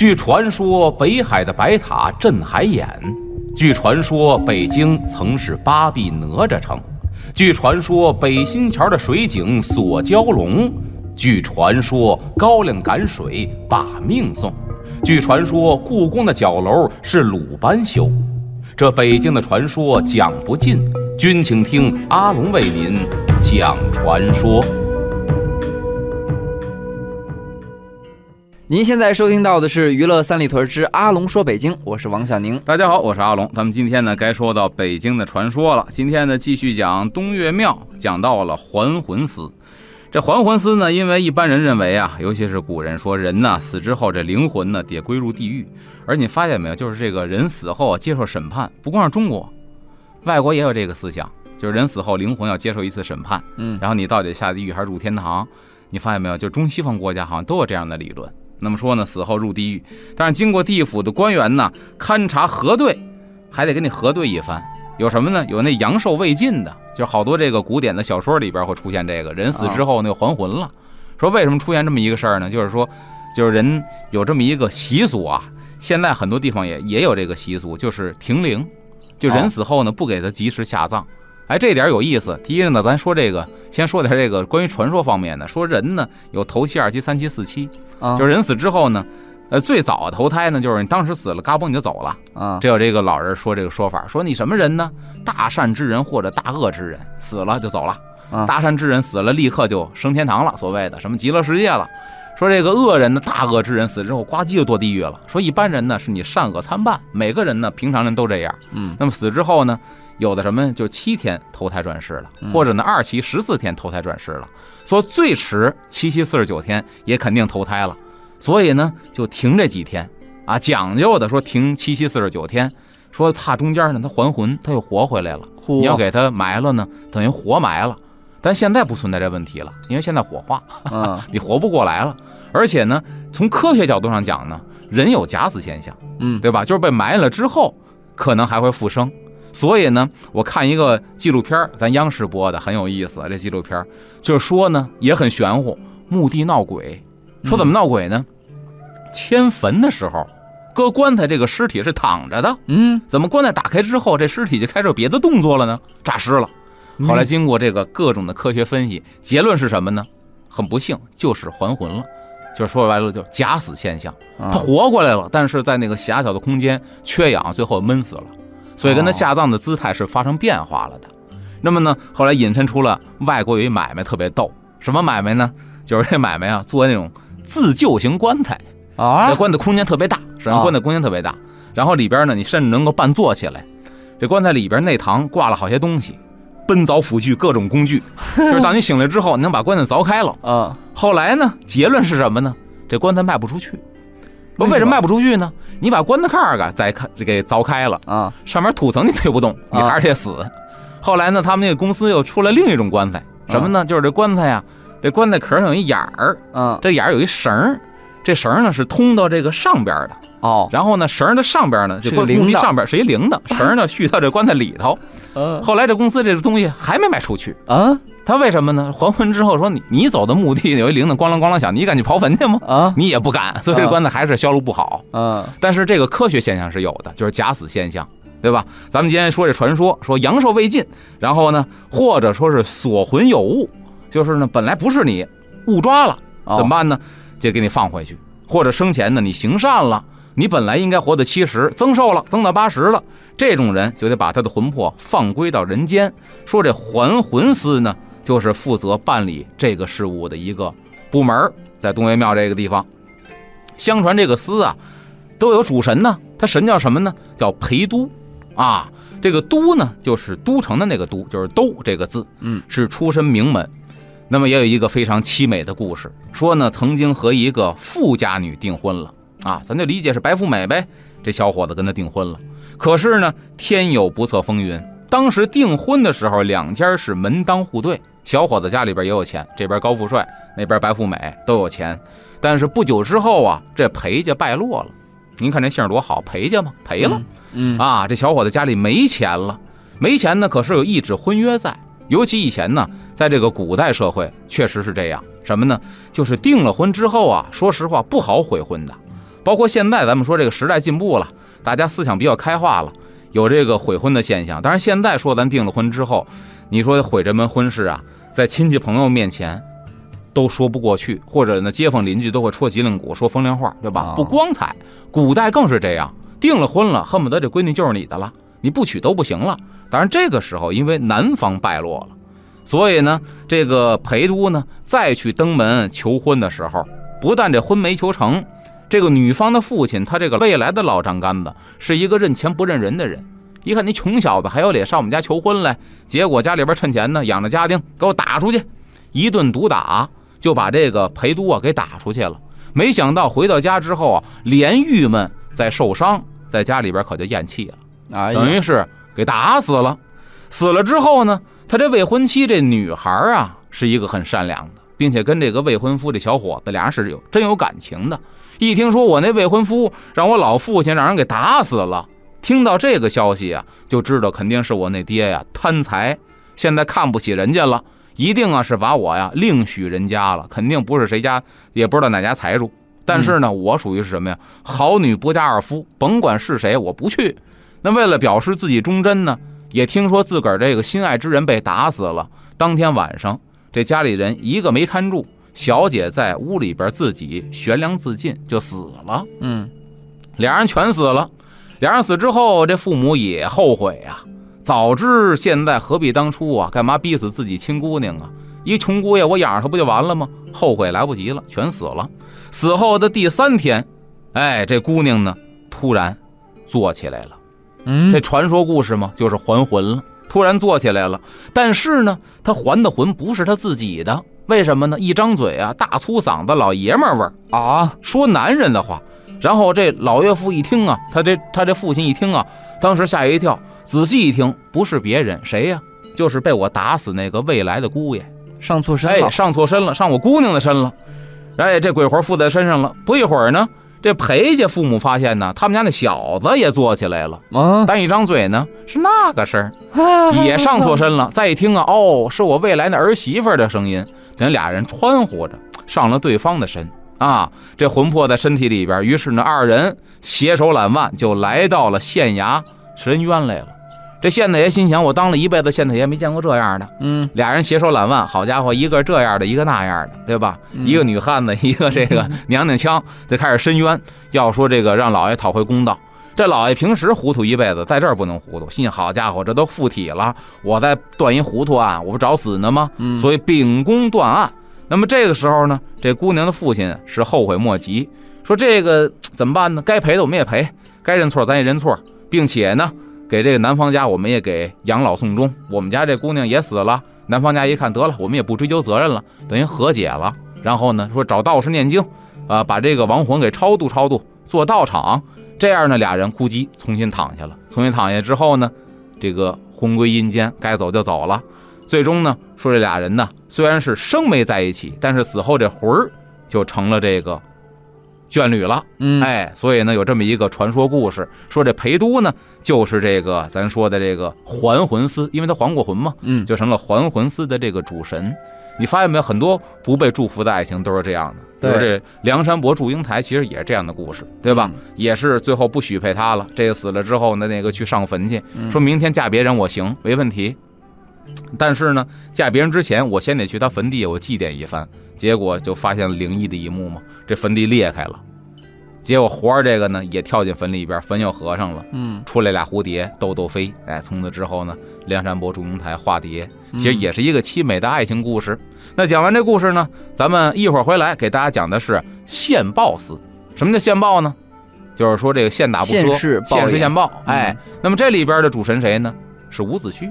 据传说，北海的白塔镇海眼；据传说，北京曾是八臂哪吒城；据传说，北新桥的水井锁蛟龙；据传说，高粱赶水把命送；据传说，故宫的角楼是鲁班修。这北京的传说讲不尽，君请听阿龙为您讲传说。您现在收听到的是《娱乐三里屯之阿龙说北京》，我是王小宁。大家好，我是阿龙。咱们今天呢，该说到北京的传说了。今天呢，继续讲东岳庙，讲到了还魂司。这还魂司呢，因为一般人认为啊，尤其是古人说，人呢死之后，这灵魂呢得归入地狱。而你发现没有，就是这个人死后啊，接受审判，不光是中国，外国也有这个思想，就是人死后灵魂要接受一次审判。嗯，然后你到底下地狱还是入天堂？你发现没有，就中西方国家好像都有这样的理论。那么说呢，死后入地狱，但是经过地府的官员呢勘察核对，还得给你核对一番。有什么呢？有那阳寿未尽的，就是好多这个古典的小说里边会出现这个人死之后那个还魂了。说为什么出现这么一个事儿呢？就是说，就是人有这么一个习俗啊。现在很多地方也也有这个习俗，就是停灵，就人死后呢不给他及时下葬。哎，这点有意思。第一呢，咱说这个，先说点这个关于传说方面的。说人呢有头七、二七、三七、四七。就是人死之后呢，呃，最早投胎呢，就是你当时死了，嘎嘣你就走了啊。这有这个老人说这个说法，说你什么人呢？大善之人或者大恶之人，死了就走了。大善之人死了，立刻就升天堂了，所谓的什么极乐世界了。说这个恶人呢，大恶之人死之后，呱唧就堕地狱了。说一般人呢，是你善恶参半，每个人呢，平常人都这样。嗯，那么死之后呢，有的什么就七天投胎转世了，或者呢二期十四天投胎转世了。说最迟七七四十九天也肯定投胎了，所以呢就停这几天啊，讲究的说停七七四十九天，说怕中间呢他还魂他又活回来了，你要给他埋了呢，等于活埋了。但现在不存在这问题了，因为现在火化，你活不过来了。而且呢，从科学角度上讲呢，人有假死现象，嗯，对吧？就是被埋了之后，可能还会复生。所以呢，我看一个纪录片，咱央视播的很有意思。这纪录片就是说呢，也很玄乎，墓地闹鬼。说怎么闹鬼呢？迁坟的时候，搁棺材这个尸体是躺着的，嗯，怎么棺材打开之后，这尸体就开始有别的动作了呢？诈尸了。后来经过这个各种的科学分析，结论是什么呢？很不幸，就是还魂了。就是说白了，就假死现象。他活过来了，但是在那个狭小的空间缺氧，最后闷死了。所以跟他下葬的姿态是发生变化了的。那么呢，后来引申出了外国有一买卖特别逗，什么买卖呢？就是这买卖啊，做那种自救型棺材啊。这棺材空间特别大，实际上棺材空间特别大。然后里边呢，你甚至能够半坐起来。这棺材里边内堂挂了好些东西，奔凿斧锯各种工具，就是当你醒来之后，你能把棺材凿开了。啊。后来呢，结论是什么呢？这棺材卖不出去。说为什么卖不出去呢？你把棺材盖儿给再开给凿开了啊，上面土层你推不动，你还是得死。后来呢，他们那个公司又出了另一种棺材，什么呢？就是这棺材呀，这棺材壳上有一眼儿，嗯，这眼儿有一绳儿，这绳儿呢是通到这个上边的哦。然后呢，绳的上边呢，这棺木上边是一铃铛，绳呢续到这棺材里头。嗯，后来这公司这个东西还没卖出去啊。他为什么呢？还魂之后说你你走的墓地有一铃铛咣啷咣啷响，你敢去刨坟去吗？啊，你也不敢，所以这棺材还是销路不好。嗯，但是这个科学现象是有的，就是假死现象，对吧？咱们今天说这传说，说阳寿未尽，然后呢，或者说是锁魂有误，就是呢本来不是你误抓了，怎么办呢？就给你放回去，或者生前呢你行善了，你本来应该活到七十，增寿了，增到八十了，这种人就得把他的魂魄放归到人间。说这还魂司呢？就是负责办理这个事务的一个部门，在东岳庙这个地方。相传这个司啊，都有主神呢。他神叫什么呢？叫陪都啊。这个都呢，就是都城的那个都，就是都这个字，嗯，是出身名门。那么也有一个非常凄美的故事，说呢曾经和一个富家女订婚了啊，咱就理解是白富美呗。这小伙子跟她订婚了，可是呢天有不测风云，当时订婚的时候两家是门当户对，小伙子家里边也有钱，这边高富帅，那边白富美都有钱。但是不久之后啊，这裴家败落了。您看这姓多好，裴家嘛，赔了。嗯啊，这小伙子家里没钱了，没钱呢，可是有一纸婚约在。尤其以前呢，在这个古代社会，确实是这样。什么呢？就是订了婚之后啊，说实话不好悔婚的。包括现在咱们说这个时代进步了，大家思想比较开化了，有这个悔婚的现象。但是现在说咱订了婚之后，你说悔这门婚事啊，在亲戚朋友面前都说不过去，或者呢街坊邻居都会戳脊梁骨，说风凉话，对吧啊？不光彩。古代更是这样，订了婚了，恨不得这闺女就是你的了，你不娶都不行了。当然这个时候因为男方败落了，所以呢，这个裴都呢再去登门求婚的时候，不但这婚没求成。这个女方的父亲，他这个未来的老丈杆子是一个认钱不认人的人。一看你穷小子还有脸上我们家求婚来，结果家里边趁钱呢，养着家丁，给我打出去，一顿毒打，就把这个裴都啊给打出去了。没想到回到家之后啊，连郁闷再受伤，在家里边可就咽气了，哎呀等于是给打死了。死了之后呢，他这未婚妻这女孩啊，是一个很善良的，并且跟这个未婚夫这小伙子俩是有真有感情的。一听说我那未婚夫让我老父亲让人给打死了，听到这个消息啊，就知道肯定是我那爹呀贪财，现在看不起人家了，一定啊是把我呀另许人家了，肯定不是谁家，也不知道哪家财主。但是呢，我属于是什么呀？好女不嫁二夫，甭管是谁，我不去。那为了表示自己忠贞呢，也听说自个儿这个心爱之人被打死了。当天晚上，这家里人一个没看住。小姐在屋里边自己悬梁自尽，就死了。嗯，俩人全死了。俩人死之后，这父母也后悔啊，早知现在何必当初啊？干嘛逼死自己亲姑娘啊？一穷姑爷，我养着她不就完了吗？后悔来不及了，全死了。死后的第三天，哎，这姑娘呢，突然坐起来了。嗯，这传说故事嘛，就是还魂了。突然坐起来了，但是呢，他还的魂不是他自己的。为什么呢？一张嘴啊，大粗嗓子，老爷们味儿啊，说男人的话。然后这老岳父一听啊，他这他这父亲一听啊，当时吓一跳，仔细一听，不是别人，谁呀？就是被我打死那个未来的姑爷，上错身哎，了，上错身了，上我姑娘的身了。哎，这鬼魂附在身上了。不一会儿呢，这裴家父母发现呢，他们家那小子也坐起来了，啊，但一张嘴呢是那个声儿，也上错身了。再一听啊，哦，是我未来那儿媳妇的声音。等俩人穿呼着上了对方的身啊，这魂魄在身体里边，于是呢，二人携手揽腕就来到了县衙深渊来了。这县太爷心想，我当了一辈子县太爷，没见过这样的。嗯，俩人携手揽腕，好家伙，一个这样的，一个那样的，对吧？嗯一个女汉子，一个这个娘娘腔，就开始申冤，要说这个让老爷讨回公道。这老爷平时糊涂一辈子，在这儿不能糊涂。心想，好家伙，这都附体了，我再断一糊涂案，我不找死呢吗？嗯所以秉公断案。那么这个时候呢，这姑娘的父亲是后悔莫及，说这个怎么办呢？该赔的我们也赔，该认错咱也认错，并且呢，给这个男方家我们也给养老送终。我们家这姑娘也死了，男方家一看得了，我们也不追究责任了，等于和解了。然后呢，说找道士念经，啊，把这个亡魂给超度超度，做道场。这样呢，俩人估计重新躺下了。重新躺下之后呢，这个魂归阴间，该走就走了。最终呢，说这俩人呢，虽然是生没在一起，但是死后这魂儿就成了这个眷侣了。嗯，哎，所以呢，有这么一个传说故事，说这裴都呢，就是这个咱说的这个还魂司，因为他还过魂嘛，嗯，就成了还魂司的这个主神。你发现没有，很多不被祝福的爱情都是这样的。对这梁山伯祝英台，其实也是这样的故事，对吧？嗯也是最后不许配他了，这个死了之后呢，那个去上坟去，嗯说明天嫁别人我行，没问题。但是呢，嫁别人之前，我先得去他坟地，我祭奠一番。结果就发现了灵异的一幕嘛，这坟地裂开了，结果活儿这个呢也跳进坟里边，坟又合上了，嗯，出来俩蝴蝶豆豆飞。哎，从此之后呢，梁山伯祝英台化蝶，其实嗯也是一个凄美的爱情故事。那讲完这故事呢，咱们一会儿回来给大家讲的是献报司。什么叫献报呢？就是说这个献打不现赊，世报应现世献报。嗯哎，那么这里边的主神谁呢？是伍子胥。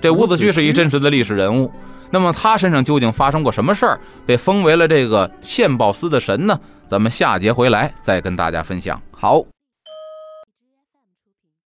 这伍子胥是一真实的历史人物。那么他身上究竟发生过什么事儿，被封为了这个献报司的神呢？咱们下节回来再跟大家分享。好。